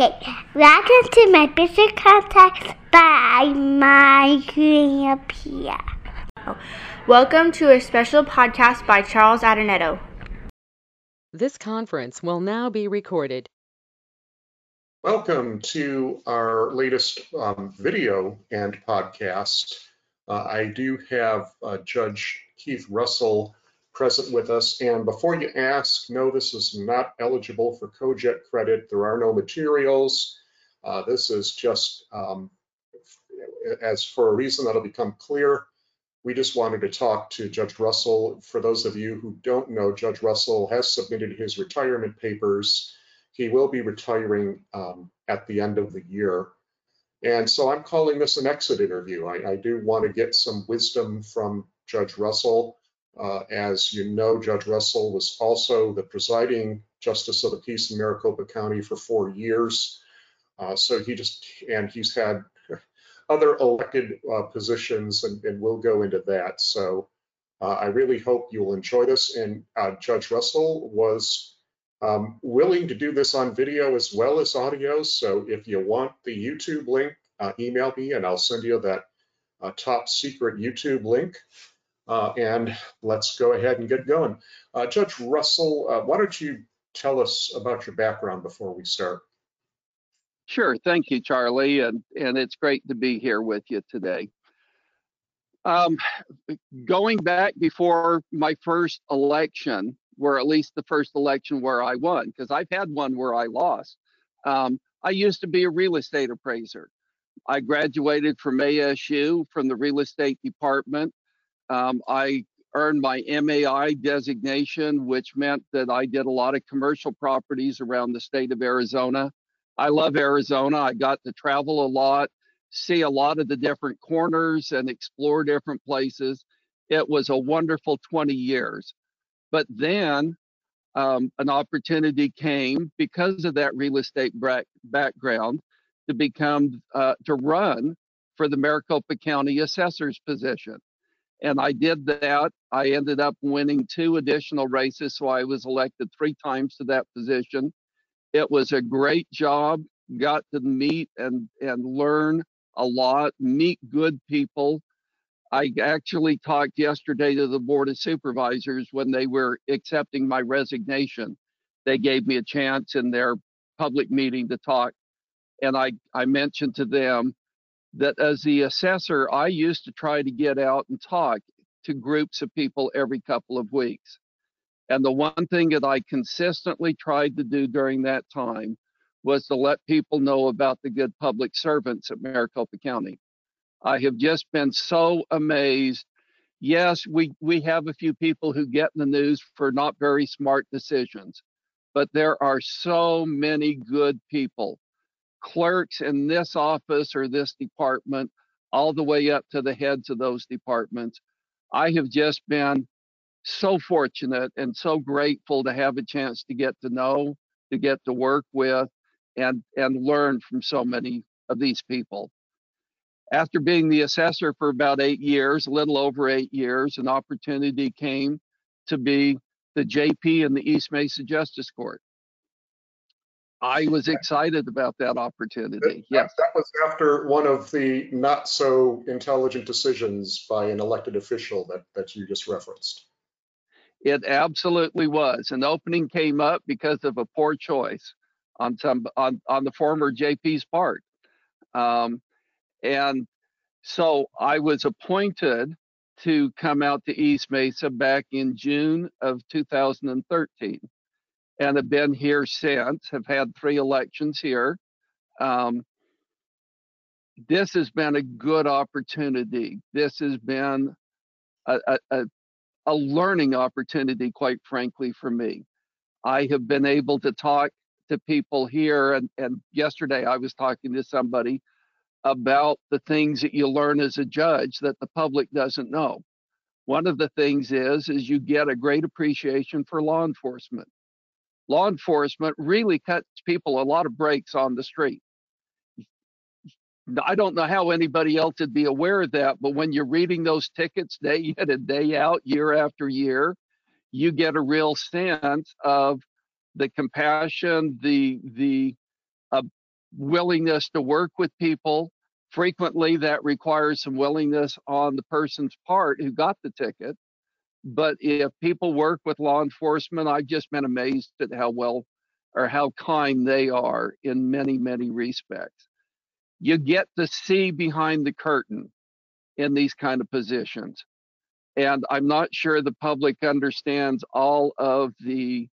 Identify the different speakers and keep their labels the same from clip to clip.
Speaker 1: Okay, welcome to my business contact by my grandpa.
Speaker 2: Welcome to a special podcast by Charles Adonetto.
Speaker 3: This conference will now be recorded.
Speaker 4: Welcome to our latest um, video and podcast. Uh, I do have uh, Judge Keith Russell present with us. And before you ask, no, this is not eligible for COJET credit. There are no materials. Uh, this is just um, as for a reason that'll become clear. We just wanted to talk to Judge Russell. For those of you who don't know, Judge Russell has submitted his retirement papers. He will be retiring um, at the end of the year. And so I'm calling this an exit interview. I, I do want to get some wisdom from Judge Russell uh, as you know, Judge Russell was also the presiding justice of the peace in Maricopa County for four years. Uh, so he just, and he's had other elected uh, positions, and, and, we'll go into that. So uh, I really hope you'll enjoy this. And uh, Judge Russell was um, willing to do this on video as well as audio. So if you want the YouTube link, uh, email me and I'll send you that top secret YouTube link. Uh, and let's go ahead and get going. Uh, Judge Russell, uh, why don't you tell us about your background before we start?
Speaker 5: Sure. Thank you, Charlie. And, and it's great to be here with you today. Um, going back before my first election, where at least the first election where I won, because I've had one where I lost. Um, I used to be a real estate appraiser. I graduated from ASU from the real estate department um, I earned my MAI designation, which meant that I did a lot of commercial properties around the state of Arizona. I love Arizona. I got to travel a lot, see a lot of the different corners, and explore different places. It was a wonderful 20 years. But then um, an opportunity came because of that real estate background to become uh, to run for the Maricopa County assessor's position. And I did that. I ended up winning two additional races, so I was elected three times to that position. It was a great job. Got to meet and and learn a lot, meet good people. I actually talked yesterday to the board of supervisors when they were accepting my resignation. They gave me a chance in their public meeting to talk, and I I mentioned to them that as the assessor, I used to try to get out and talk to groups of people every couple of weeks. And the one thing that I consistently tried to do during that time was to let people know about the good public servants at Maricopa County. I have just been so amazed. Yes, we, we have a few people who get in the news for not very smart decisions, but there are so many good people clerks in this office or this department, all the way up to the heads of those departments. I have just been so fortunate and so grateful to have a chance to get to know, to get to work with, and and learn from so many of these people. After being the assessor for about eight years, a little over eight years, an opportunity came to be the JP in the East Mesa Justice Court. I was excited about that opportunity.
Speaker 4: That,
Speaker 5: yes.
Speaker 4: That was after one of the not so intelligent decisions by an elected official that, that you just referenced.
Speaker 5: It absolutely was. An opening came up because of a poor choice on some on, on the former JP's part. Um, and so I was appointed to come out to East Mesa back in June of 2013 and have been here since, have had three elections here. Um, this has been a good opportunity. This has been a, a, a learning opportunity, quite frankly, for me. I have been able to talk to people here, and, and yesterday I was talking to somebody about the things that you learn as a judge that the public doesn't know. One of the things is is you get a great appreciation for law enforcement law enforcement really cuts people a lot of breaks on the street. I don't know how anybody else would be aware of that, but when you're reading those tickets day in and day out, year after year, you get a real sense of the compassion, the the uh, willingness to work with people. Frequently, that requires some willingness on the person's part who got the ticket. But if people work with law enforcement, I've just been amazed at how well or how kind they are in many, many respects. You get to see behind the curtain in these kind of positions. And I'm not sure the public understands all of the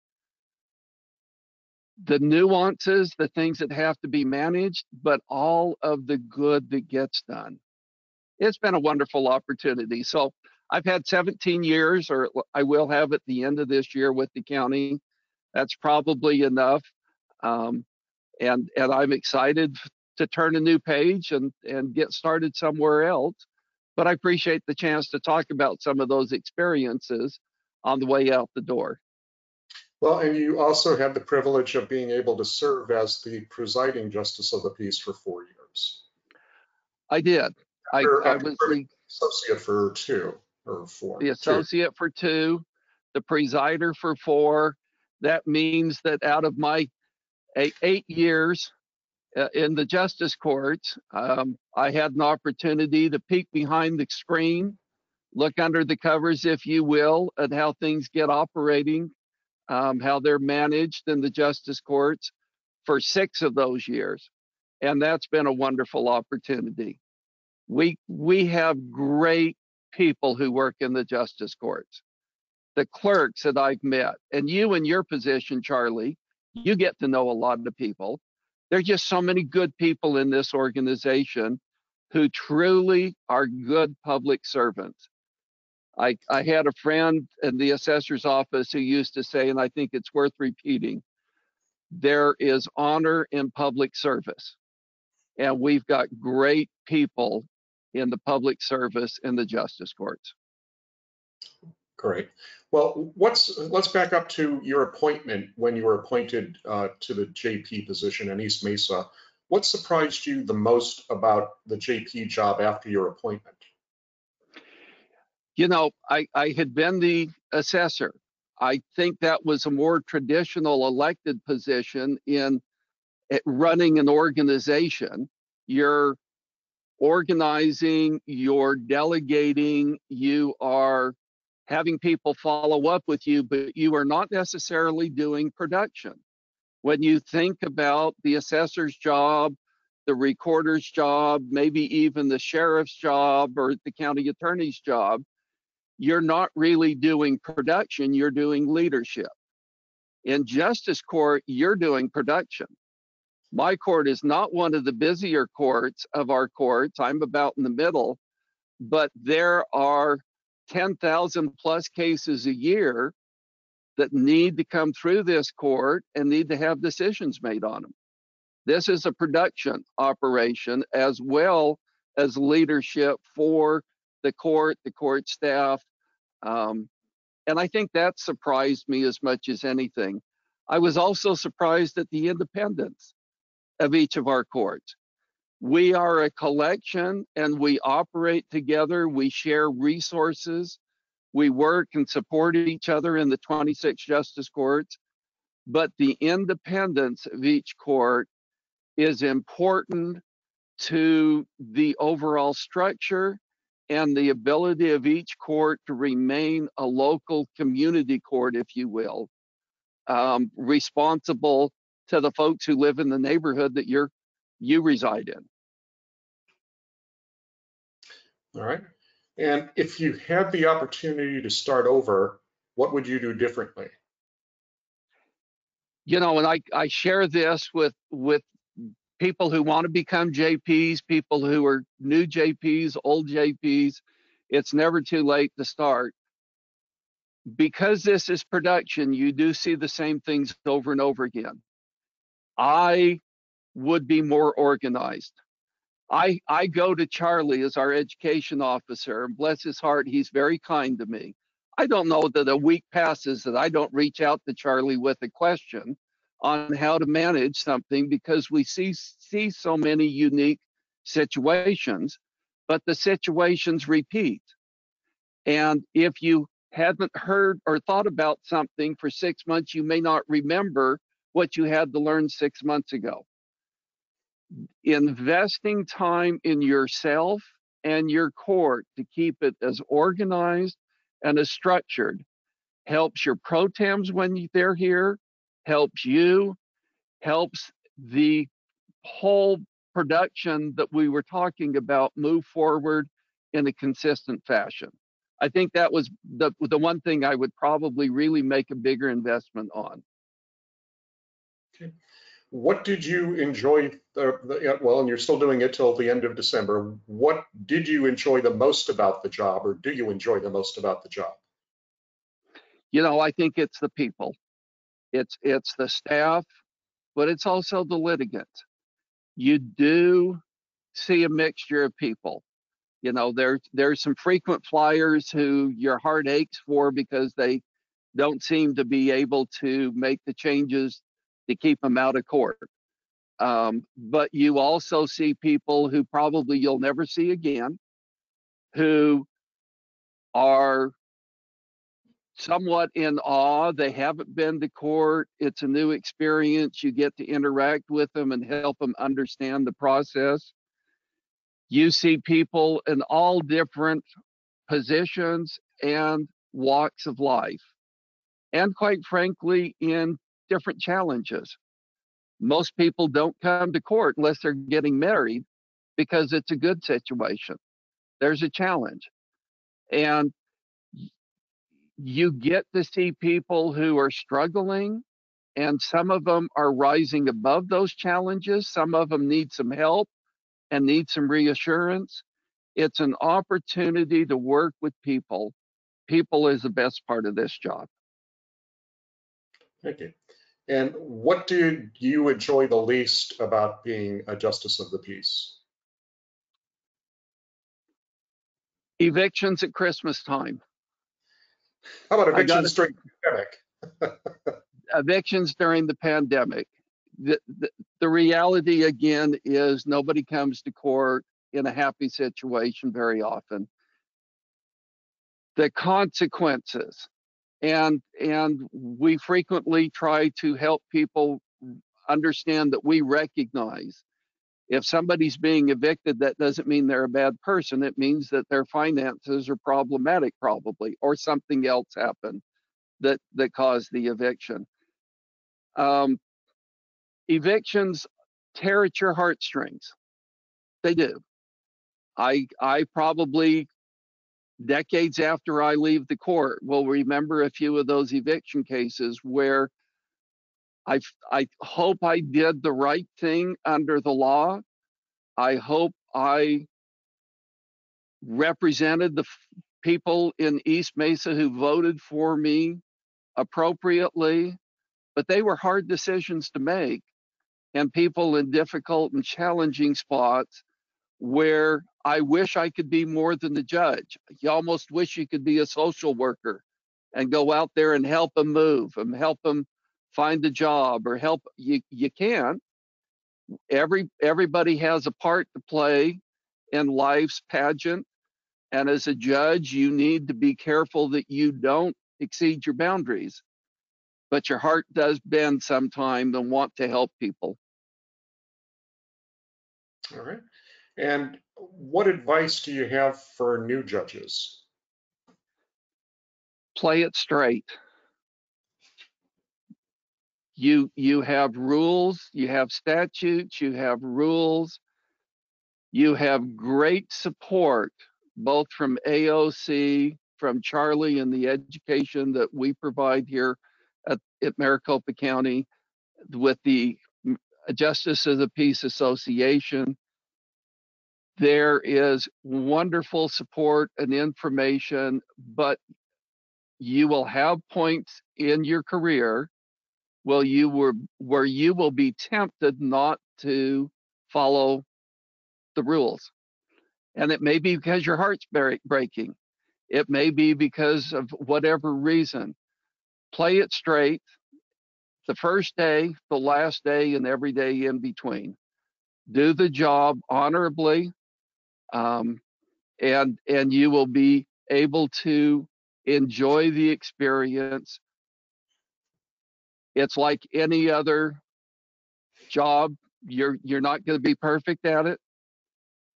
Speaker 5: the nuances, the things that have to be managed, but all of the good that gets done. It's been a wonderful opportunity. So I've had 17 years, or I will have at the end of this year with the county. That's probably enough. Um, and and I'm excited to turn a new page and and get started somewhere else. But I appreciate the chance to talk about some of those experiences on the way out the door.
Speaker 4: Well, and you also had the privilege of being able to serve as the presiding justice of the peace for four years.
Speaker 5: I did. I,
Speaker 4: Or,
Speaker 5: I
Speaker 4: uh,
Speaker 5: was the,
Speaker 4: Associate for two or four.
Speaker 5: the
Speaker 4: Two.
Speaker 5: associate for two, the presider for four. That means that out of my eight, eight years uh, in the justice courts, um, I had an opportunity to peek behind the screen, look under the covers, if you will, at how things get operating, um, how they're managed in the justice courts for six of those years. And that's been a wonderful opportunity. We, we have great people who work in the justice courts. The clerks that I've met, and you in your position, Charlie, you get to know a lot of the people. There's just so many good people in this organization who truly are good public servants. I, I had a friend in the assessor's office who used to say, and I think it's worth repeating, there is honor in public service. And we've got great people in the public service in the justice courts.
Speaker 4: Great. Well, what's, let's back up to your appointment when you were appointed uh, to the JP position in East Mesa. What surprised you the most about the JP job after your appointment?
Speaker 5: You know, I, I had been the assessor. I think that was a more traditional elected position in running an organization. You're organizing, you're delegating, you are having people follow up with you, but you are not necessarily doing production. When you think about the assessor's job, the recorder's job, maybe even the sheriff's job or the county attorney's job, you're not really doing production, you're doing leadership. In justice court, you're doing production. My court is not one of the busier courts of our courts. I'm about in the middle, but there are 10,000 plus cases a year that need to come through this court and need to have decisions made on them. This is a production operation as well as leadership for the court, the court staff. Um, and I think that surprised me as much as anything. I was also surprised at the independence of each of our courts. We are a collection and we operate together. We share resources. We work and support each other in the 26 justice courts. But the independence of each court is important to the overall structure and the ability of each court to remain a local community court, if you will, um, responsible to the folks who live in the neighborhood that you're you reside in.
Speaker 4: All right. And if you had the opportunity to start over, what would you do differently?
Speaker 5: You know, and I, I share this with with people who want to become JPs, people who are new JPs, old JPs. It's never too late to start. Because this is production, you do see the same things over and over again. I would be more organized. I I go to Charlie as our education officer, and bless his heart, he's very kind to me. I don't know that a week passes that I don't reach out to Charlie with a question on how to manage something because we see see so many unique situations, but the situations repeat. And if you haven't heard or thought about something for six months, you may not remember what you had to learn six months ago. investing time in yourself and your court to keep it as organized and as structured helps your pro tems when they're here, helps you, helps the whole production that we were talking about move forward in a consistent fashion. I think that was the the one thing I would probably really make a bigger investment on.
Speaker 4: Okay. What did you enjoy? Uh, the, the, well, and you're still doing it till the end of December. What did you enjoy the most about the job, or do you enjoy the most about the job?
Speaker 5: You know, I think it's the people, it's it's the staff, but it's also the litigant. You do see a mixture of people. You know, there there's some frequent flyers who your heart aches for because they don't seem to be able to make the changes to keep them out of court. Um, but you also see people who probably you'll never see again, who are somewhat in awe. They haven't been to court. It's a new experience. You get to interact with them and help them understand the process. You see people in all different positions and walks of life, and quite frankly, in different challenges. Most people don't come to court unless they're getting married because it's a good situation. There's a challenge. And you get to see people who are struggling, and some of them are rising above those challenges. Some of them need some help and need some reassurance. It's an opportunity to work with people. People is the best part of this job.
Speaker 4: Thank you. And what do you enjoy the least about being a justice of the peace?
Speaker 5: Evictions at Christmas time.
Speaker 4: How about evictions during the
Speaker 5: pandemic? evictions during the pandemic. The, the, the reality again is nobody comes to court in a happy situation very often. The consequences, and and we frequently try to help people understand that we recognize if somebody's being evicted, that doesn't mean they're a bad person. It means that their finances are problematic, probably, or something else happened that that caused the eviction. Um, evictions tear at your heartstrings. They do. I I probably decades after I leave the court will remember a few of those eviction cases where I I hope I did the right thing under the law. I hope I represented the people in East Mesa who voted for me appropriately, but they were hard decisions to make and people in difficult and challenging spots where I wish I could be more than the judge. You almost wish you could be a social worker and go out there and help them move and help them find a job or help you you can't. Every everybody has a part to play in life's pageant and as a judge you need to be careful that you don't exceed your boundaries. But your heart does bend sometimes and want to help people.
Speaker 4: All right. And what advice do you have for new judges?
Speaker 5: Play it straight. You you have rules you have statutes you have rules. You have great support both from aoc from charlie and the education that we provide here at, at maricopa county with the mm, justice of the peace association there is wonderful support and information but you will have points in your career well you were where you will be tempted not to follow the rules. And it may be because your heart's breaking. It may be because of whatever reason. Play it straight. The first day the last day and every day in between. Do the job honorably um, and and you will be able to enjoy the experience it's like any other job you're you're not going to be perfect at it.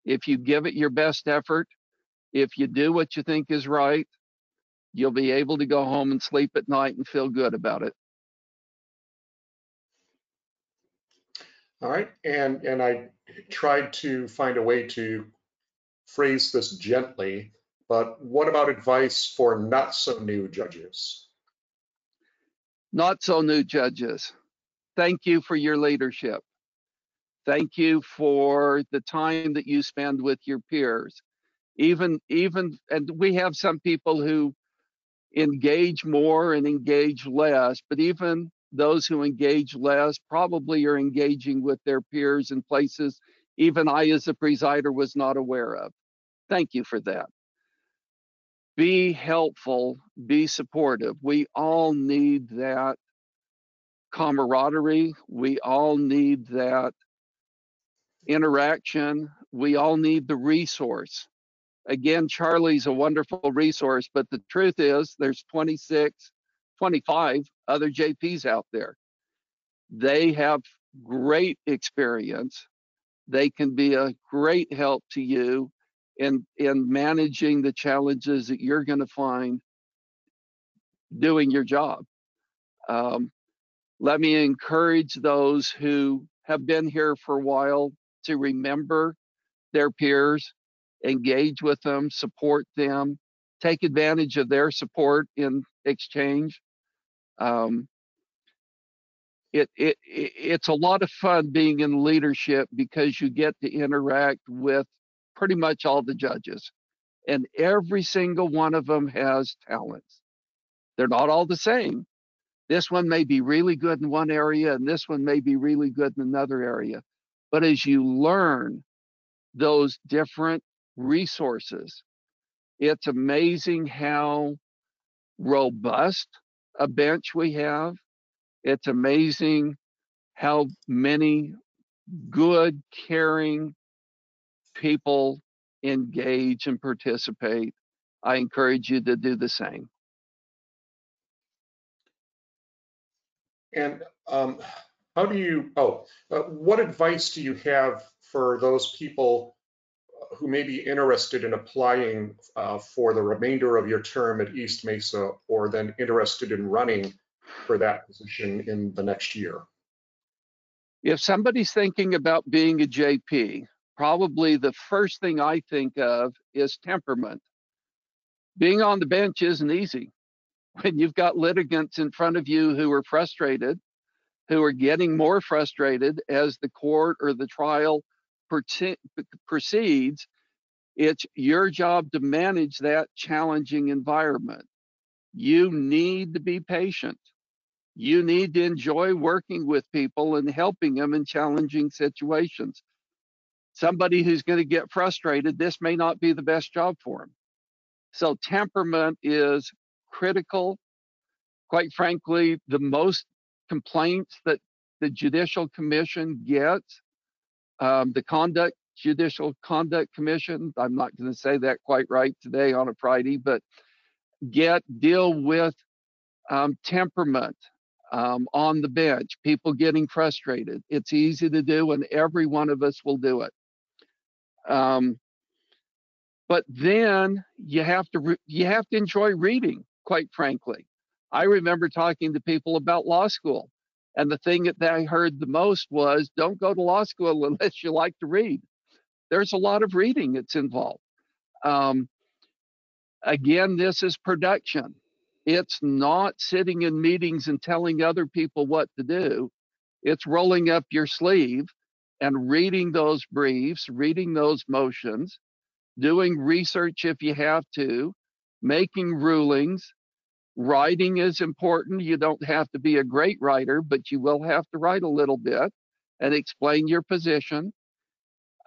Speaker 5: If you give it your best effort, if you do what you think is right, you'll be able to go home and sleep at night and feel good about it.
Speaker 4: All right, and and I tried to find a way to phrase this gently, but what about advice for not so new judges?
Speaker 5: Not so new judges. Thank you for your leadership. Thank you for the time that you spend with your peers. Even even and we have some people who engage more and engage less, but even those who engage less probably are engaging with their peers in places even I, as a presider, was not aware of. Thank you for that. Be helpful, be supportive. We all need that camaraderie. We all need that interaction. We all need the resource. Again, Charlie's a wonderful resource, but the truth is there's 26, 25 other JPs out there. They have great experience. They can be a great help to you in in managing the challenges that you're going to find doing your job. Um, let me encourage those who have been here for a while to remember their peers, engage with them, support them, take advantage of their support in exchange. Um, it, it, it it's a lot of fun being in leadership because you get to interact with pretty much all the judges and every single one of them has talents. They're not all the same. This one may be really good in one area and this one may be really good in another area but as you learn those different resources it's amazing how robust a bench we have. It's amazing how many good, caring people engage and participate. I encourage you to do the same.
Speaker 4: And um, how do you, oh, uh, what advice do you have for those people who may be interested in applying uh, for the remainder of your term at East Mesa or then interested in running for that position in the next year?
Speaker 5: If somebody's thinking about being a JP, probably the first thing I think of is temperament. Being on the bench isn't easy. When you've got litigants in front of you who are frustrated, who are getting more frustrated as the court or the trial proceeds, it's your job to manage that challenging environment. You need to be patient you need to enjoy working with people and helping them in challenging situations. Somebody who's going to get frustrated, this may not be the best job for him. So, temperament is critical. Quite frankly, the most complaints that the Judicial Commission gets, um, the Conduct Judicial Conduct Commission, I'm not going to say that quite right today on a Friday, but get deal with um, temperament um, on the bench, people getting frustrated. It's easy to do, and every one of us will do it. Um, but then you have to re- you have to enjoy reading. Quite frankly, I remember talking to people about law school, and the thing that I heard the most was, "Don't go to law school unless you like to read." There's a lot of reading that's involved. Um, again, this is production. It's not sitting in meetings and telling other people what to do. It's rolling up your sleeve and reading those briefs, reading those motions, doing research if you have to, making rulings. Writing is important. You don't have to be a great writer, but you will have to write a little bit and explain your position.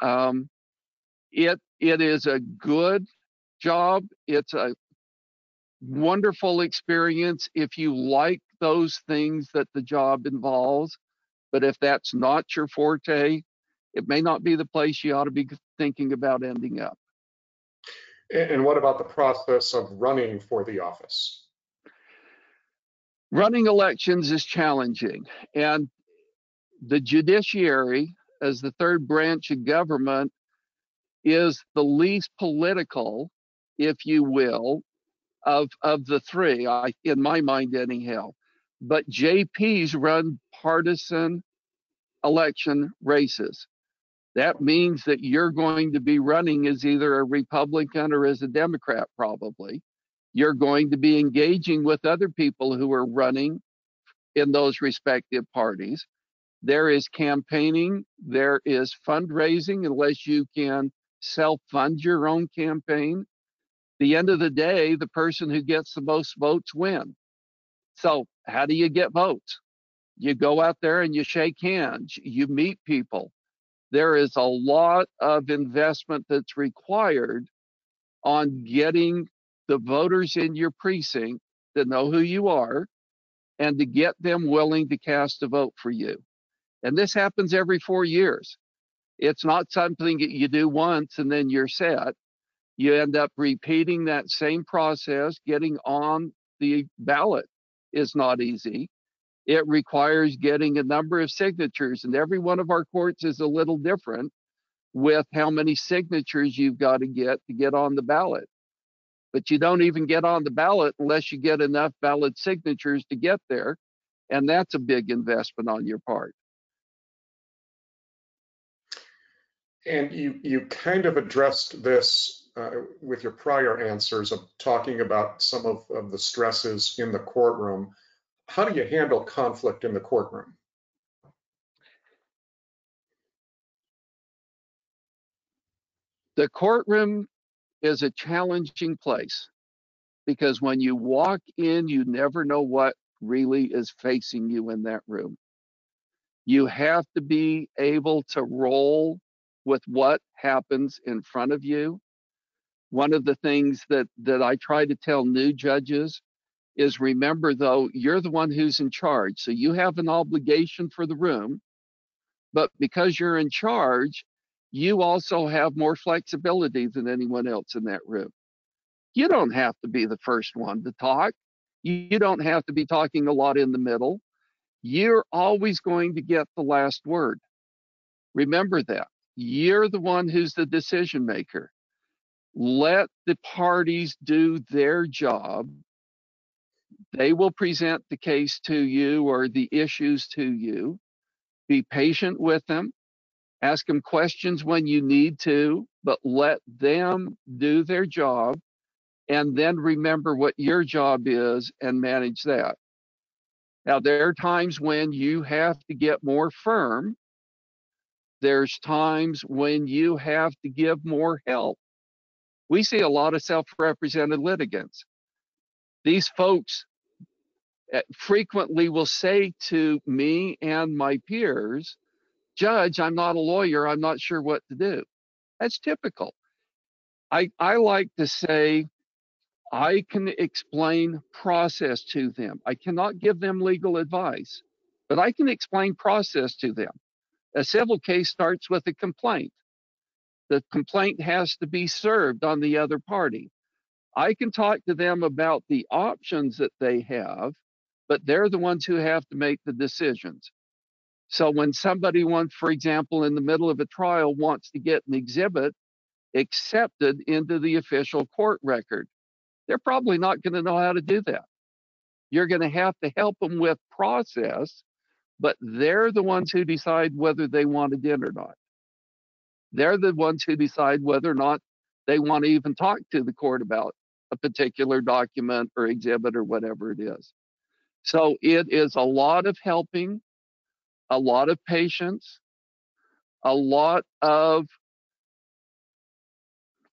Speaker 5: Um, it it is a good job. It's a wonderful experience if you like those things that the job involves. But if that's not your forte, it may not be the place you ought to be thinking about ending up.
Speaker 4: And what about the process of running for the office?
Speaker 5: Running elections is challenging, and the judiciary as the third branch of government, is the least political, if you will, of of the three. I, in my mind, anyhow. But JPs run partisan election races. That means that you're going to be running as either a Republican or as a Democrat, probably. You're going to be engaging with other people who are running in those respective parties. There is campaigning, there is fundraising, unless you can self fund your own campaign. The end of the day, the person who gets the most votes win. So, how do you get votes? You go out there and you shake hands, you meet people. There is a lot of investment that's required on getting the voters in your precinct to know who you are and to get them willing to cast a vote for you. And this happens every four years. It's not something that you do once and then you're set. You end up repeating that same process. Getting on the ballot is not easy. It requires getting a number of signatures, and every one of our courts is a little different with how many signatures you've got to get to get on the ballot but you don't even get on the ballot unless you get enough valid signatures to get there. And that's a big investment on your part.
Speaker 4: And you, you kind of addressed this uh, with your prior answers of talking about some of, of the stresses in the courtroom. How do you handle conflict in the courtroom?
Speaker 5: The courtroom is a challenging place because when you walk in, you never know what really is facing you in that room. You have to be able to roll with what happens in front of you. One of the things that, that I try to tell new judges is remember, though, you're the one who's in charge. So you have an obligation for the room. But because you're in charge, you also have more flexibility than anyone else in that room. You don't have to be the first one to talk. You don't have to be talking a lot in the middle. You're always going to get the last word. Remember that. You're the one who's the decision maker. Let the parties do their job. They will present the case to you or the issues to you. Be patient with them Ask them questions when you need to, but let them do their job and then remember what your job is and manage that. Now, there are times when you have to get more firm. There's times when you have to give more help. We see a lot of self represented litigants. These folks Uh, frequently will say to me and my peers, judge, I'm not a lawyer, I'm not sure what to do. That's typical. I, I like to say, I can explain process to them. I cannot give them legal advice, but I can explain process to them. A civil case starts with a complaint. The complaint has to be served on the other party. I can talk to them about the options that they have, but they're the ones who have to make the decisions. So when somebody wants, for example, in the middle of a trial wants to get an exhibit accepted into the official court record, they're probably not going to know how to do that. You're going to have to help them with process, but they're the ones who decide whether they want it in or not. They're the ones who decide whether or not they want to even talk to the court about a particular document or exhibit or whatever it is. So it is a lot of helping a lot of patience, a lot of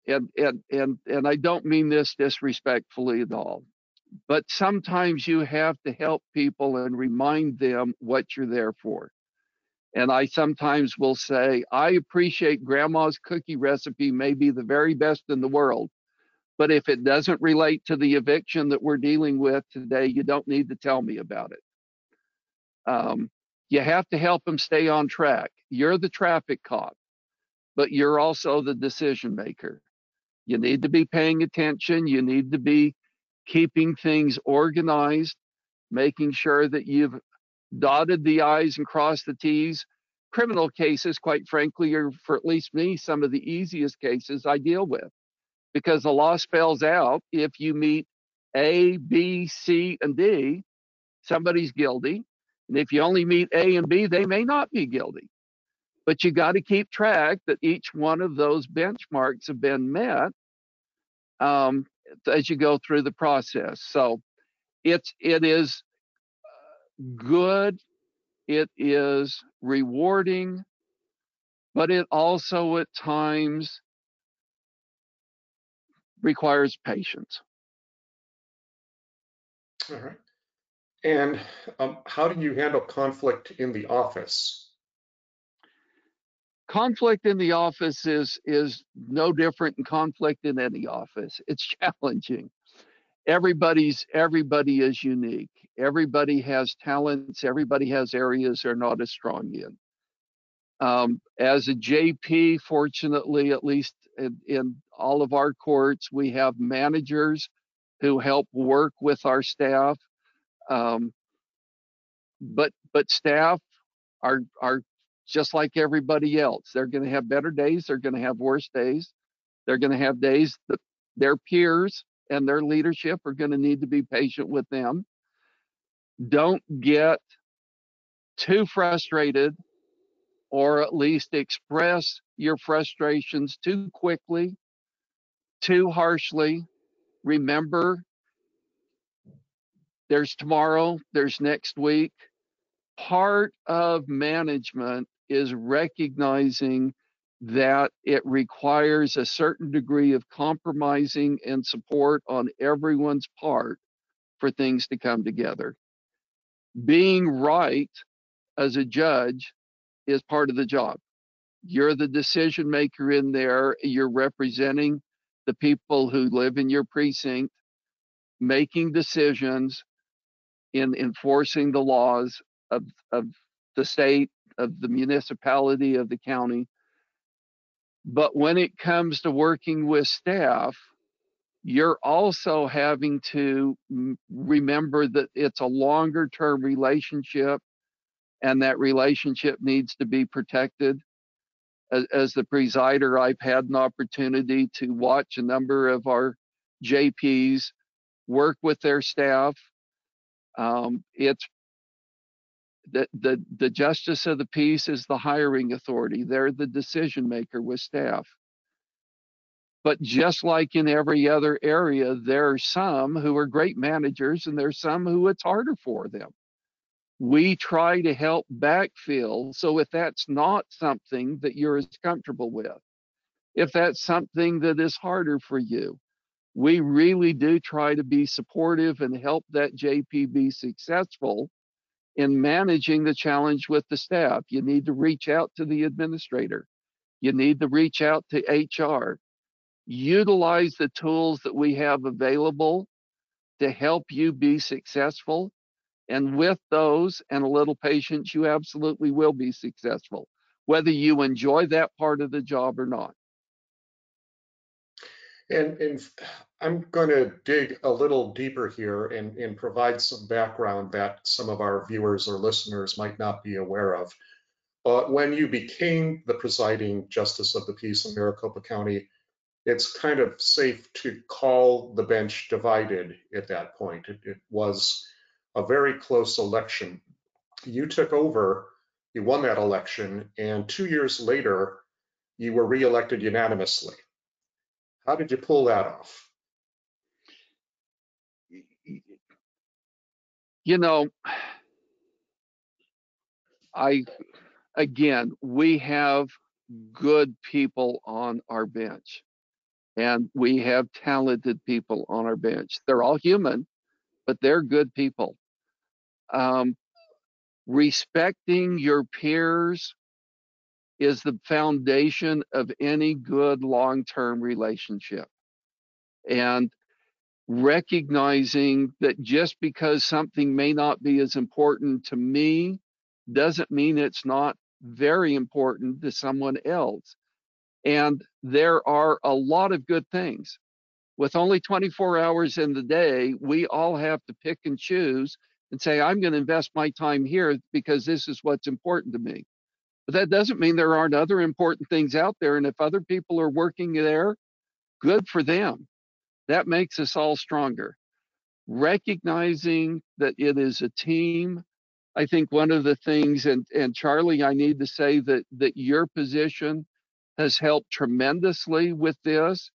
Speaker 5: and and and and I don't mean this disrespectfully at all, but sometimes you have to help people and remind them what you're there for. And I sometimes will say, I appreciate grandma's cookie recipe may be the very best in the world, but if it doesn't relate to the eviction that we're dealing with today, you don't need to tell me about it. Um, you have to help them stay on track. You're the traffic cop, but you're also the decision maker. You need to be paying attention. You need to be keeping things organized, making sure that you've dotted the I's and crossed the T's. criminal cases, quite frankly, are for at least me some of the easiest cases I deal with because the law spells out if you meet A, B, C, and D, somebody's guilty. And if you only meet A and B, they may not be guilty. But you got to keep track that each one of those benchmarks have been met um, as you go through the process. So it's it is good, it is rewarding, but it also at times requires patience.
Speaker 4: All right. And um, how do you handle conflict in the office?
Speaker 5: Conflict in the office is is no different than conflict in any office. It's challenging. Everybody's everybody is unique. Everybody has talents. Everybody has areas they're not as strong in. Um, as a JP, fortunately, at least in, in all of our courts, we have managers who help work with our staff. Um, but but staff are are just like everybody else. They're going to have better days. They're going to have worse days. They're going to have days that their peers and their leadership are going to need to be patient with them. Don't get too frustrated or at least express your frustrations too quickly, too harshly. Remember, there's tomorrow, there's next week. Part of management is recognizing that it requires a certain degree of compromising and support on everyone's part for things to come together. Being right as a judge is part of the job. You're the decision maker in there, you're representing the people who live in your precinct, making decisions in enforcing the laws of, of the state, of the municipality, of the county. But when it comes to working with staff, you're also having to remember that it's a longer term relationship and that relationship needs to be protected. As, as, the presider, I've had an opportunity to watch a number of our JPs work with their staff. Um, it's the, the, the justice of the peace is the hiring authority. They're the decision maker with staff. But just like in every other area, there are some who are great managers and there's some who it's harder for them. We try to help backfill. So if that's not something that you're as comfortable with, if that's something that is harder for you, we really do try to be supportive and help that JP be successful in managing the challenge with the staff. You need to reach out to the administrator. You need to reach out to HR. Utilize the tools that we have available to help you be successful. And with those and a little patience, you absolutely will be successful, whether you enjoy that part of the job or not.
Speaker 4: And, and I'm going to dig a little deeper here and, and provide some background that some of our viewers or listeners might not be aware of. Uh, when you became the presiding justice of the peace in Maricopa County, it's kind of safe to call the bench divided at that point. It, it was a very close election. You took over, you won that election, and two years later, you were reelected unanimously. How did you pull that off?
Speaker 5: You know, I, again, we have good people on our bench and we have talented people on our bench. They're all human, but they're good people. Um, respecting your peers is the foundation of any good long term relationship. And recognizing that just because something may not be as important to me doesn't mean it's not very important to someone else. And there are a lot of good things. With only 24 hours in the day, we all have to pick and choose and say, I'm going to invest my time here because this is what's important to me. But that doesn't mean there aren't other important things out there. And if other people are working there, good for them. That makes us all stronger. Recognizing that it is a team. I think one of the things, and, and Charlie, I need to say that that your position has helped tremendously with this.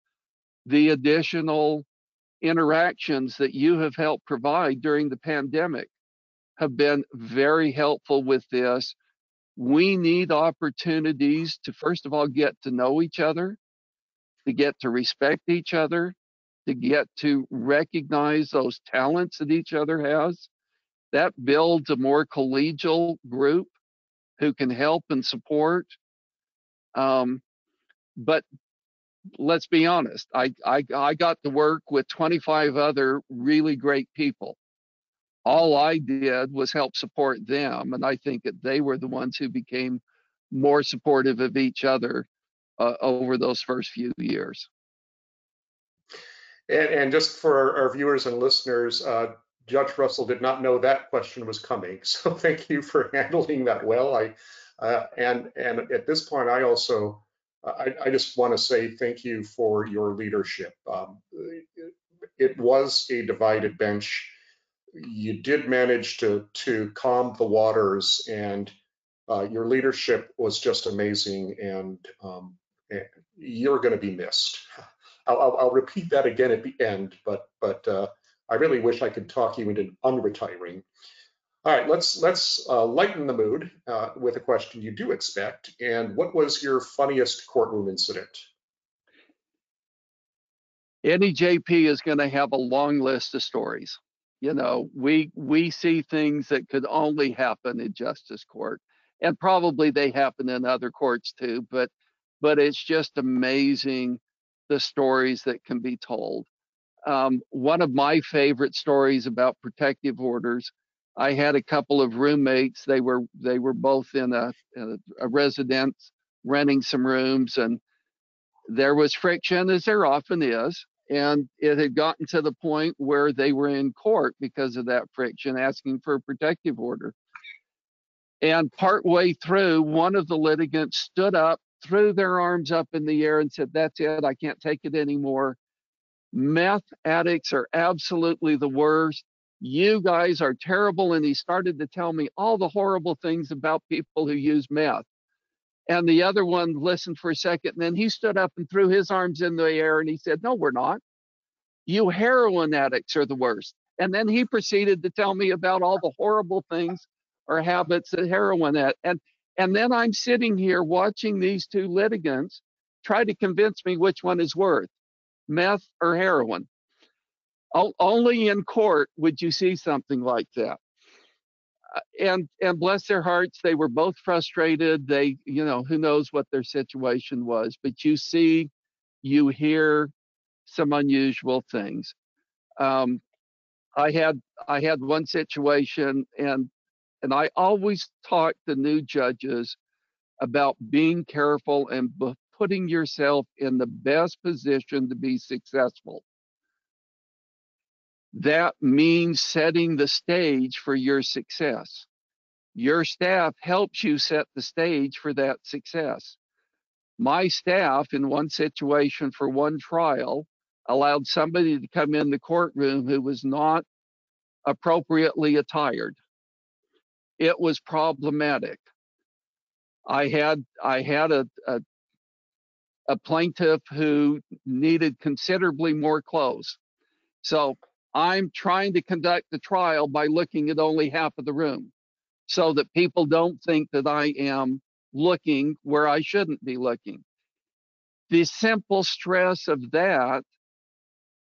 Speaker 5: The additional interactions that you have helped provide during the pandemic have been very helpful with this. We need opportunities to, first of all, get to know each other, to get to respect each other, to get to recognize those talents that each other has. That builds a more collegial group who can help and support. Um, but let's be honest, I, I, I got to work with 25 other really great people. All I did was help support them. And I think that they were the ones who became more supportive of each other uh, over those first few years.
Speaker 4: And, and just for our, viewers and listeners, uh, Judge Russell did not know that question was coming. So thank you for handling that well. I uh, and and at this point, I also I, I just want to say thank you for your leadership. Um, it, it, was a divided bench. You did manage to to calm the waters, and uh, your leadership was just amazing. And, um, and you're going to be missed. I'll, I'll, I'll, repeat that again at the end, but but uh, I really wish I could talk you into unretiring. All right, let's let's uh, lighten the mood uh, with a question you do expect. And what was your funniest courtroom incident?
Speaker 5: Any JP is going to have a long list of stories. You know, we we see things that could only happen in justice court, and probably they happen in other courts too. But but it's just amazing the stories that can be told. Um, one of my favorite stories about protective orders I had a couple of roommates. They were they were both in a, a, a residence renting some rooms, and there was friction, as there often is. And it had gotten to the point where they were in court because of that friction, asking for a protective order. And partway through, one of the litigants stood up, threw their arms up in the air, and said, That's it, I can't take it anymore. Meth addicts are absolutely the worst you guys are terrible. And he started to tell me all the horrible things about people who use meth. And the other one listened for a second, and then he stood up and threw his arms in the air and he said, No, we're not. You heroin addicts are the worst. And then he proceeded to tell me about all the horrible things or habits that heroin at. And and then I'm sitting here watching these two litigants try to convince me which one is worth, meth or heroin. Only in court would you see something like that. Uh, and and bless their hearts, they were both frustrated. They, you know, who knows what their situation was, but you see, you hear some unusual things. Um, I had I had one situation, and and I always talk to new judges about being careful and putting yourself in the best position to be successful that means setting the stage for your success. Your staff helps you set the stage for that success. My staff, in one situation for one trial, allowed somebody to come in the courtroom who was not appropriately attired. It was problematic. I had I had a, a, a plaintiff who needed considerably more clothes. So I'm trying to conduct the trial by looking at only half of the room so that people don't think that I am looking where I shouldn't be looking. The simple stress of that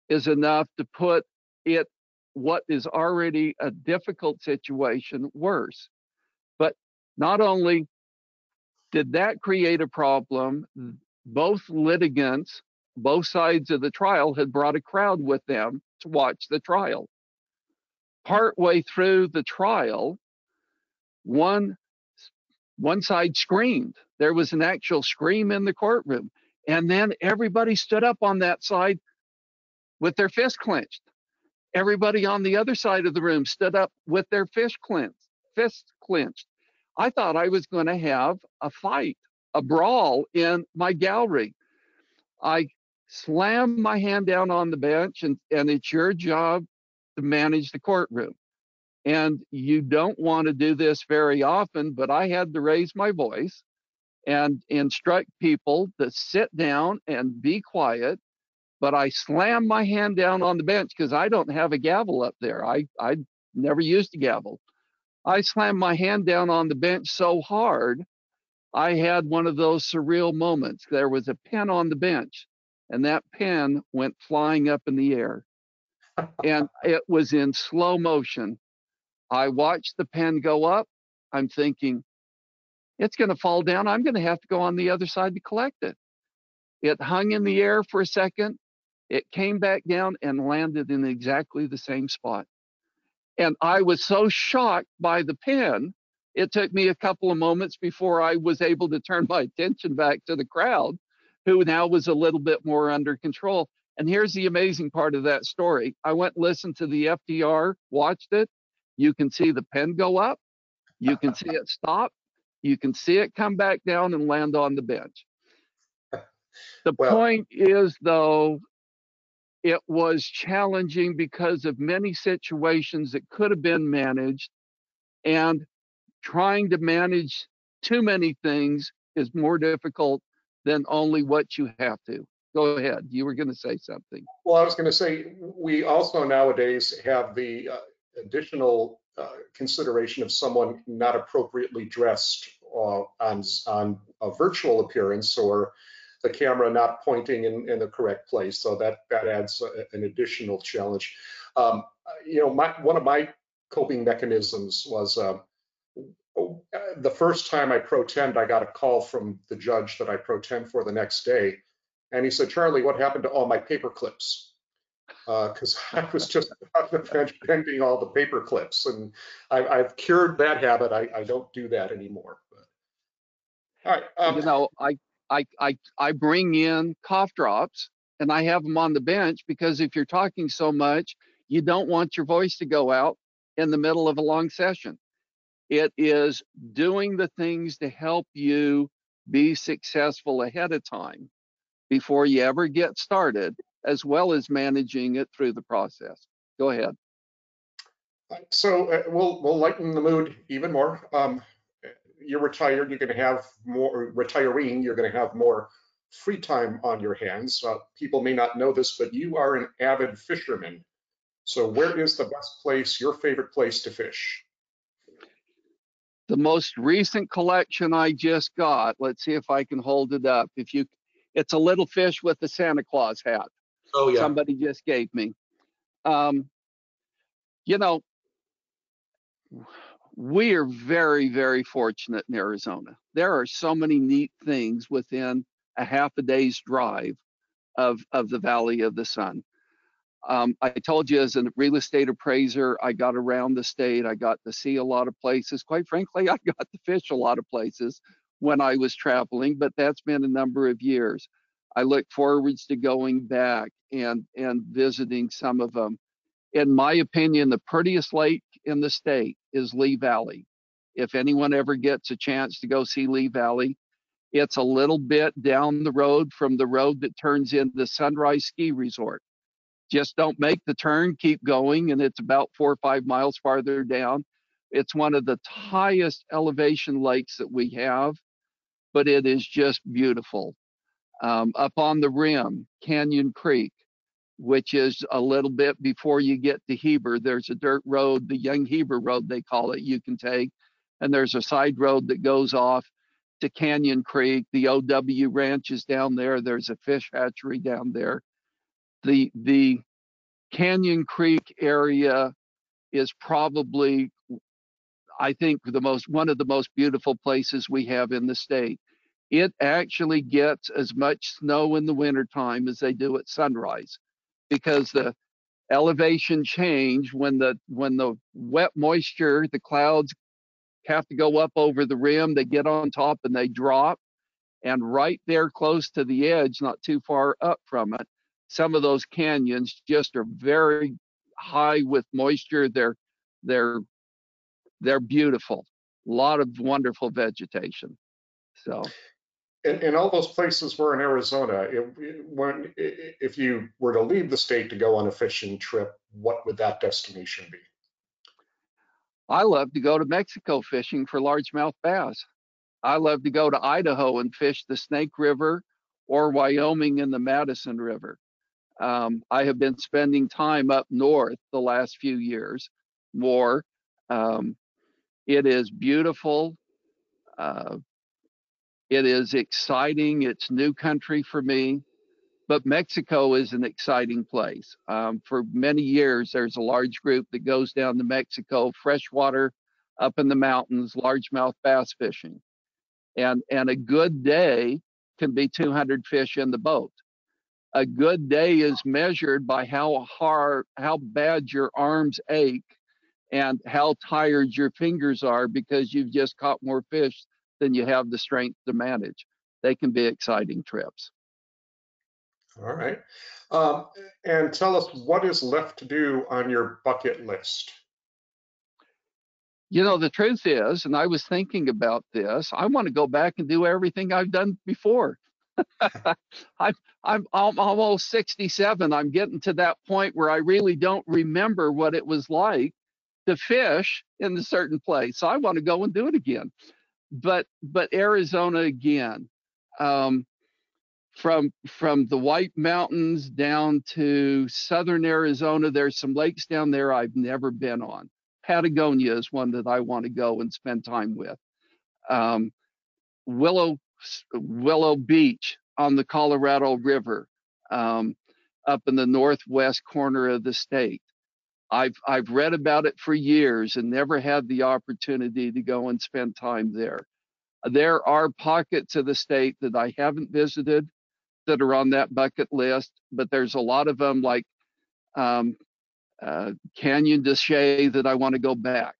Speaker 5: is enough to put it, what is already a difficult situation, worse. But not only did that create a problem, both litigants, both sides of the trial had brought a crowd with them to watch the trial. Partway through the trial, one one side screamed. There was an actual scream in the courtroom. And then everybody stood up on that side with their fist clenched. Everybody on the other side of the room stood up with their fist clenched, fists clenched. I thought I was going to have a fight, a brawl in my gallery. I slammed my hand down on the bench, and, and it's your job to manage the courtroom. And you don't want to do this very often, but I had to raise my voice and instruct people to sit down and be quiet. But I slammed my hand down on the bench because I don't have a gavel up there. I, I never used a gavel. I slammed my hand down on the bench so hard, I had one of those surreal moments. There was a pen on the bench, and that pen went flying up in the air. and it was in slow motion. I watched the pen go up. I'm thinking, it's going to fall down. I'm going to have to go on the other side to collect it. It hung in the air for a second. It came back down and landed in exactly the same spot. And I was so shocked by the pen, it took me a couple of moments before I was able to turn my attention back to the crowd, who now was a little bit more under control. And here's the amazing part of that story. I went and listened to the FDR, watched it. You can see the pen go up. You can see it stop. You can see it come back down and land on the bench. The
Speaker 4: Well-
Speaker 5: point is, though, it was challenging because of many situations that could have been managed, and trying to manage too many things is more difficult than only what you have to. Go ahead. You were going to say something.
Speaker 4: Well, I was going to say, we also nowadays have the uh, additional uh, consideration of someone not appropriately dressed uh, on, on a virtual appearance or the camera not pointing in, in the correct place. So that, that adds a- an additional challenge. Um, You know, my, one of my coping mechanisms was uh, the first time I pro tem, I got a call from the judge that I pro tem for the next day. And he said, Charlie, what happened to all my paper clips? Because I was just on the bench bending all the paper clips. And I, I've cured that habit. I, I don't do that anymore. But, all right. um,
Speaker 5: you know, I, I, I, I bring in cough drops and I have them on the bench because if you're talking so much, you don't want your voice to go out in the middle of a long session. It is doing the things to help you be successful ahead of time before you ever get started, as well as managing it through the process. Go ahead.
Speaker 4: So uh, we'll we'll lighten the mood even more. Um, you're retired. You're going to have more retiring. You're going to have more free time on your hands. Uh, people may not know this, but you are an avid fisherman. So where is the best place? Your favorite place to fish?
Speaker 5: The most recent collection I just got, let's see if I can hold it up. If you, it's a little fish with a Santa Claus hat.
Speaker 4: Oh yeah.
Speaker 5: somebody just gave me. Um, you know, we are very, very fortunate in Arizona. There are so many neat things within a half a day's drive of of the Valley of the Sun. Um, I told you as a real estate appraiser, I got around the state. I got to see a lot of places. Quite frankly, I got to fish a lot of places when I was traveling, but that's been a number of years. I look forwards to going back and and visiting some of them. In my opinion, the prettiest lake in the state is Lee Valley. If anyone ever gets a chance to go see Lee Valley, it's a little bit down the road from the road that turns into Sunrise Ski Resort. Just don't make the turn, keep going, and it's about four or five miles farther down. It's one of the highest elevation lakes that we have, but it is just beautiful um, up on the rim, Canyon Creek, which is a little bit before you get to Heber. There's a dirt road, the Young Heber Road, they call it, you can take. And there's a side road that goes off to Canyon Creek. The OW Ranch is down there. There's a fish hatchery down there. The, the Canyon Creek area is probably, I think, the most one of the most beautiful places we have in the state. It actually gets as much snow in the wintertime as they do at sunrise because the elevation change when the when the wet moisture the clouds have to go up over the rim they get on top and they drop. And right there close to the edge not too far up from it some of those canyons just are very high with moisture they're they're they're beautiful a lot of wonderful vegetation. So,
Speaker 4: In, in all those places where in Arizona, if, when, if you were to leave the state to go on a fishing trip, what would that destination be?
Speaker 5: I love to go to Mexico fishing for largemouth bass. I love to go to Idaho and fish the Snake River or Wyoming in the Madison River. Um, I have been spending time up north the last few years more. Um, it is beautiful. Uh, it is exciting. It's new country for me. But Mexico is an exciting place. Um, for many years, there's a large group that goes down to Mexico, freshwater up in the mountains, largemouth bass fishing. And, and a good day can be 200 fish in the boat. A good day is measured by how hard, how bad your arms ache and how tired your fingers are because you've just caught more fish than you have the strength to manage. They can be exciting trips.
Speaker 4: All right. Um, and tell us what is left to do on your bucket list.
Speaker 5: You know, the truth is, and I was thinking about this, I want to go back and do everything I've done before. I'm, I'm almost 67. I'm getting to that point where I really don't remember what it was like to fish in a certain place. So I want to go and do it again. But but Arizona again, um, from from the White Mountains down to southern Arizona, there's some lakes down there I've never been on. Patagonia is one that I want to go and spend time with. Um, Willow Willow Beach on the Colorado River, um, up in the northwest corner of the state. I've I've read about it for years and never had the opportunity to go and spend time there. There are pockets of the state that I haven't visited that are on that bucket list, but there's a lot of them like um, uh, Canyon de Chelly that I want to go back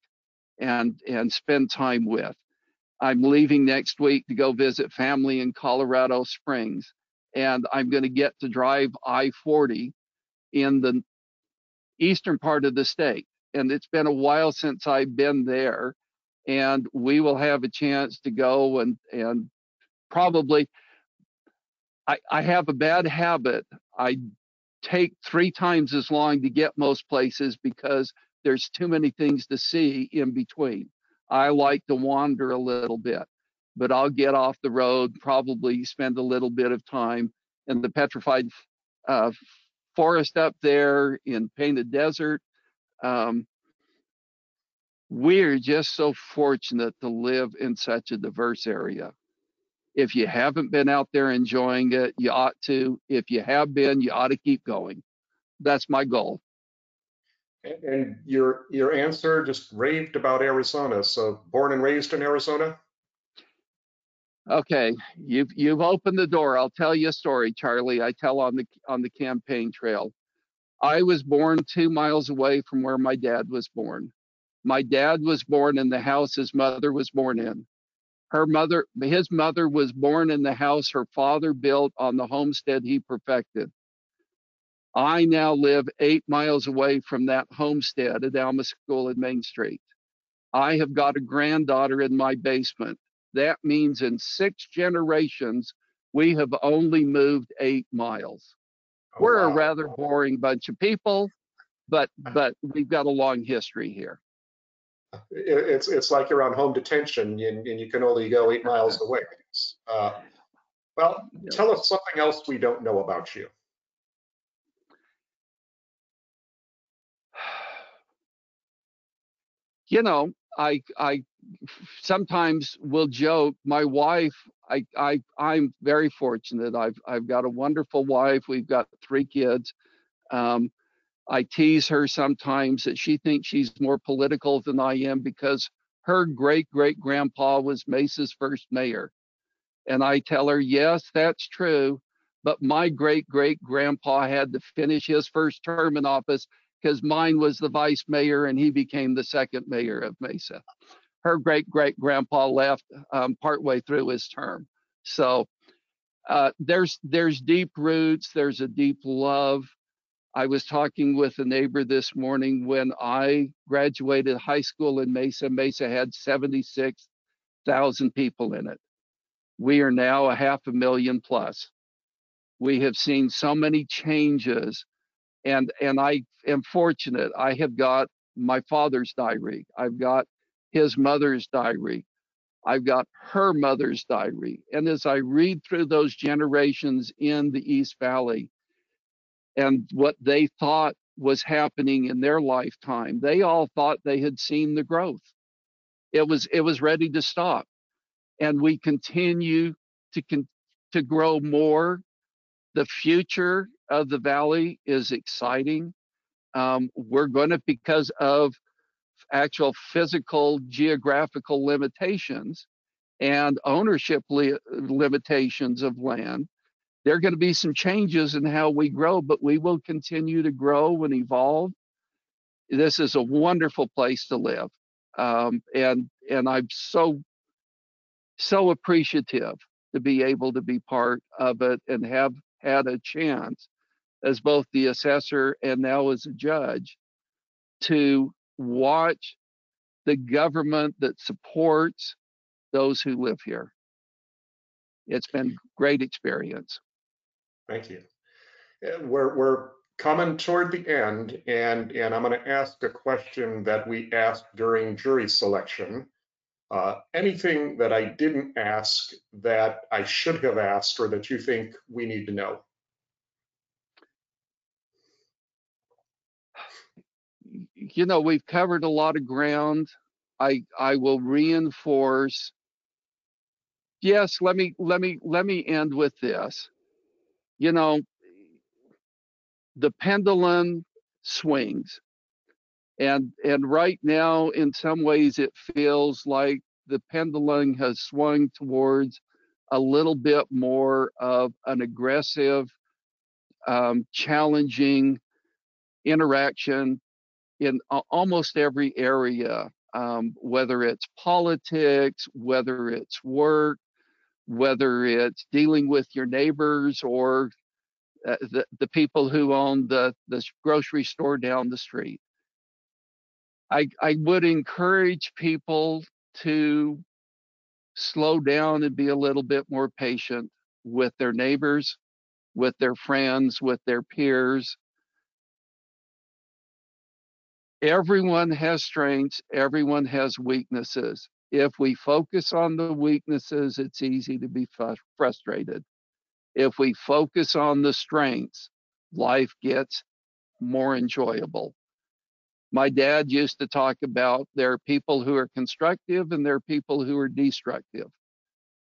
Speaker 5: and and spend time with. I'm leaving next week to go visit family in Colorado Springs, and I'm going to get to drive I-40 in the eastern part of the state. And it's been a while since I've been there, and we will have a chance to go and and probably. I, I have a bad habit. I take three times as long to get most places because there's too many things to see in between. I like to wander a little bit, but I'll get off the road, probably spend a little bit of time in the petrified uh, forest up there in Painted Desert. Um, we're just so fortunate to live in such a diverse area. If you haven't been out there enjoying it, you ought to. If you have been, you ought to keep going. That's my goal.
Speaker 4: And your your answer just raved about Arizona. So born and raised in Arizona?
Speaker 5: Okay, you've you've opened the door. I'll tell you a story, Charlie. I tell on the on the campaign trail. I was born two miles away from where my dad was born. My dad was born in the house his mother was born in. Her mother, his mother was born in the house her father built on the homestead he perfected. I now live eight miles away from that homestead at Alma School in Main Street. I have got a granddaughter in my basement. That means in six generations, we have only moved eight miles.
Speaker 4: Oh,
Speaker 5: We're
Speaker 4: wow.
Speaker 5: a rather boring bunch of people, but but we've got a long history here.
Speaker 4: It's it's like you're on home detention and, and you can only go eight miles away. Uh, well, tell us something else we don't know about you.
Speaker 5: You know, I I sometimes will joke. My wife, I I I'm very fortunate. I've I've got a wonderful wife. We've got three kids. Um, I tease her sometimes that she thinks she's more political than I am because her great great grandpa was Mesa's first mayor. And I tell her, yes, that's true. But my great great grandpa had to finish his first term in office because mine was the vice mayor and he became the second mayor of Mesa. Her great great grandpa left um, partway through his term. So uh, there's there's deep roots, there's a deep love. I was talking with a neighbor this morning when I graduated high school in Mesa. Mesa had 76,000 people in it. We are now a half a million plus. We have seen so many changes and and I am fortunate. I have got my father's diary. I've got his mother's diary. I've got her mother's diary. And as I read through those generations in the East Valley and what they thought was happening in their lifetime, they all thought they had seen the growth. It was it was ready to stop. And we continue to con- to grow more. The future of the valley is exciting. Um, we're going to, because of actual physical geographical limitations and ownership li- limitations of land, there are going to be some changes in how we grow, but we will continue to grow and evolve. This is a wonderful place to live, um, and and I'm so so appreciative to be able to be part of it and have had a chance as both the assessor and now as a judge to watch the government that supports those who live here. It's been great experience.
Speaker 4: Thank you. We're, we're coming toward the end and, and I'm going to ask a question that we asked during jury selection. Uh, anything that I didn't ask that I should have asked or that you think we need to know?
Speaker 5: You know, we've covered a lot of ground. I I will reinforce. Yes, let me let me let me end with this. You know, the pendulum swings. And and right now in some ways it feels like the pendulum has swung towards a little bit more of an aggressive um, challenging interaction in almost every area, um, whether it's politics, whether it's work, whether it's dealing with your neighbors or uh, the, the people who own the, the grocery store down the street. I, I would encourage people to slow down and be a little bit more patient with their neighbors, with their friends, with their peers, everyone has strengths, everyone has weaknesses. If we focus on the weaknesses, it's easy to be frustrated. If we focus on the strengths, life gets more enjoyable. My dad used to talk about there are people who are constructive and there are people who are destructive.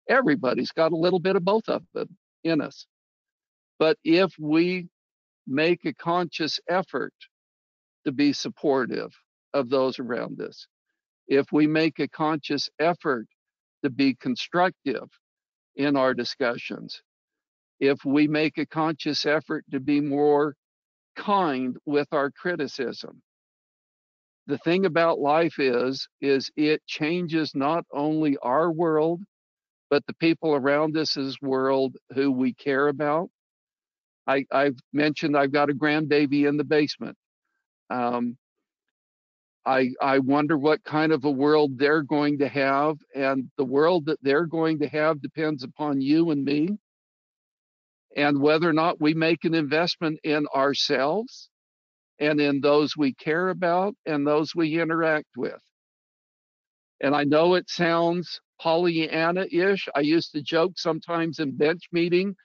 Speaker 5: Everybody's got a little bit of both of them in us. But if we make a conscious effort to be supportive of those around us, if we make a conscious effort to be constructive in our discussions, if we make a conscious effort to be more kind with our criticism, the thing about life is is it changes not only our world but the people around us's world who we care about. I, i've mentioned i've got a grandbaby in the basement um, I, I wonder what kind of a world they're going to have and the world that they're going to have depends upon you and me and whether or not we make an investment in ourselves and in those we care about and those we interact with. And I know it sounds Pollyanna ish. I used to joke sometimes in bench meeting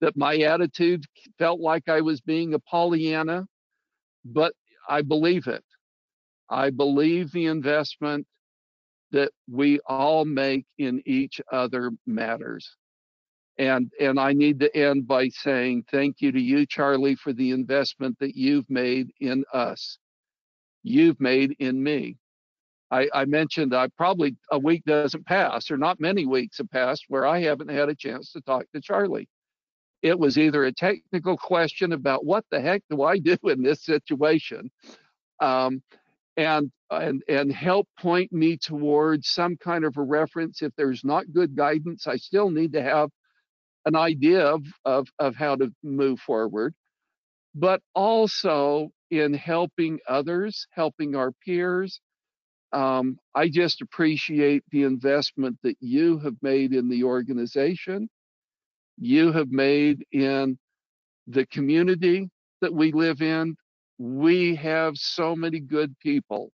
Speaker 5: that my attitude felt like I was being a Pollyanna, but I believe it. I believe the investment that we all make in each other matters. And and I need to end by saying thank you to you, Charlie, for the investment that you've made in us. You've made in me. I, I mentioned I probably a week doesn't pass, or not many weeks have passed where I haven't had a chance to talk to Charlie. It was either a technical question about what the heck do I do in this situation, um, and and and help point me towards some kind of a reference. If there's not good guidance, I still need to have an idea of, of, of how to move forward. but also in helping others, helping our peers. Um, I just appreciate the investment that you have made in the organization, you have made in the community that we live in. We have so many good people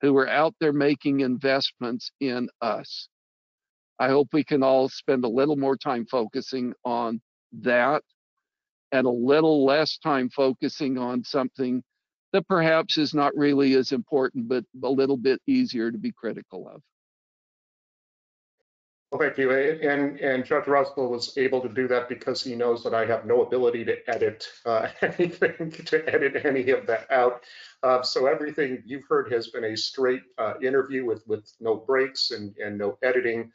Speaker 5: who are out there making investments in us. I hope we can all spend a little more time focusing on that and a little less time focusing on something that perhaps is not really as important, but a little bit easier to be critical of.
Speaker 4: Thank you. And, and Judge Russell was able to do that because he knows that I have no ability to edit uh, anything, to edit any of that out. Uh, so everything you've heard has been a straight uh, interview with, with no breaks and, and no editing.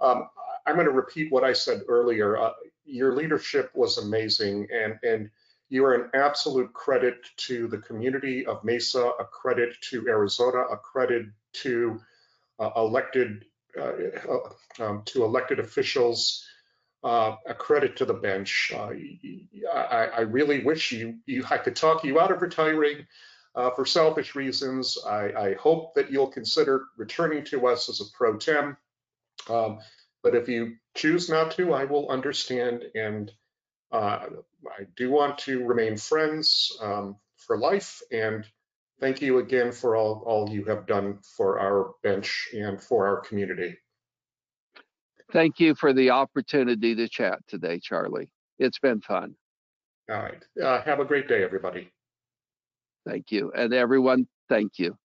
Speaker 4: Um, I'm going to repeat what I said earlier. Uh, your leadership was amazing, and, and you are an absolute credit to the community of Mesa, a credit to Arizona, a credit to uh, elected um, to elected officials, uh, a credit to the bench. Uh, I, I, really wish you, you I could talk you out of retiring uh, for selfish reasons. I, I, hope that you'll consider returning to us as a pro tem. Um, but if you choose not to, I will understand. And uh, I do want to remain friends um, for life. And thank you again for all, all you have done for our bench and for our community.
Speaker 5: Thank you for the opportunity to chat today, Charlie. It's been fun.
Speaker 4: All right. Uh, have a great day, everybody.
Speaker 5: Thank you. And everyone, thank you.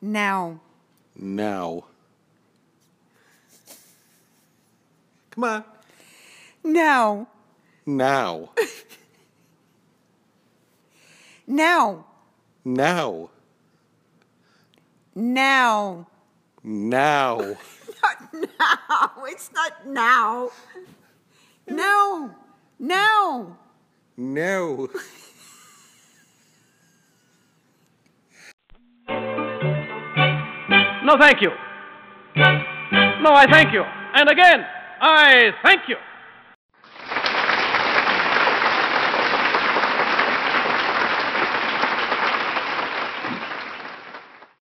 Speaker 6: Now.
Speaker 7: Now. Come on.
Speaker 6: Now.
Speaker 7: Now.
Speaker 6: now.
Speaker 7: Now.
Speaker 6: Now.
Speaker 7: Now.
Speaker 6: Not now. It's not now. No. No.
Speaker 7: No.
Speaker 8: No, thank you. No, I thank you. And again, I thank you.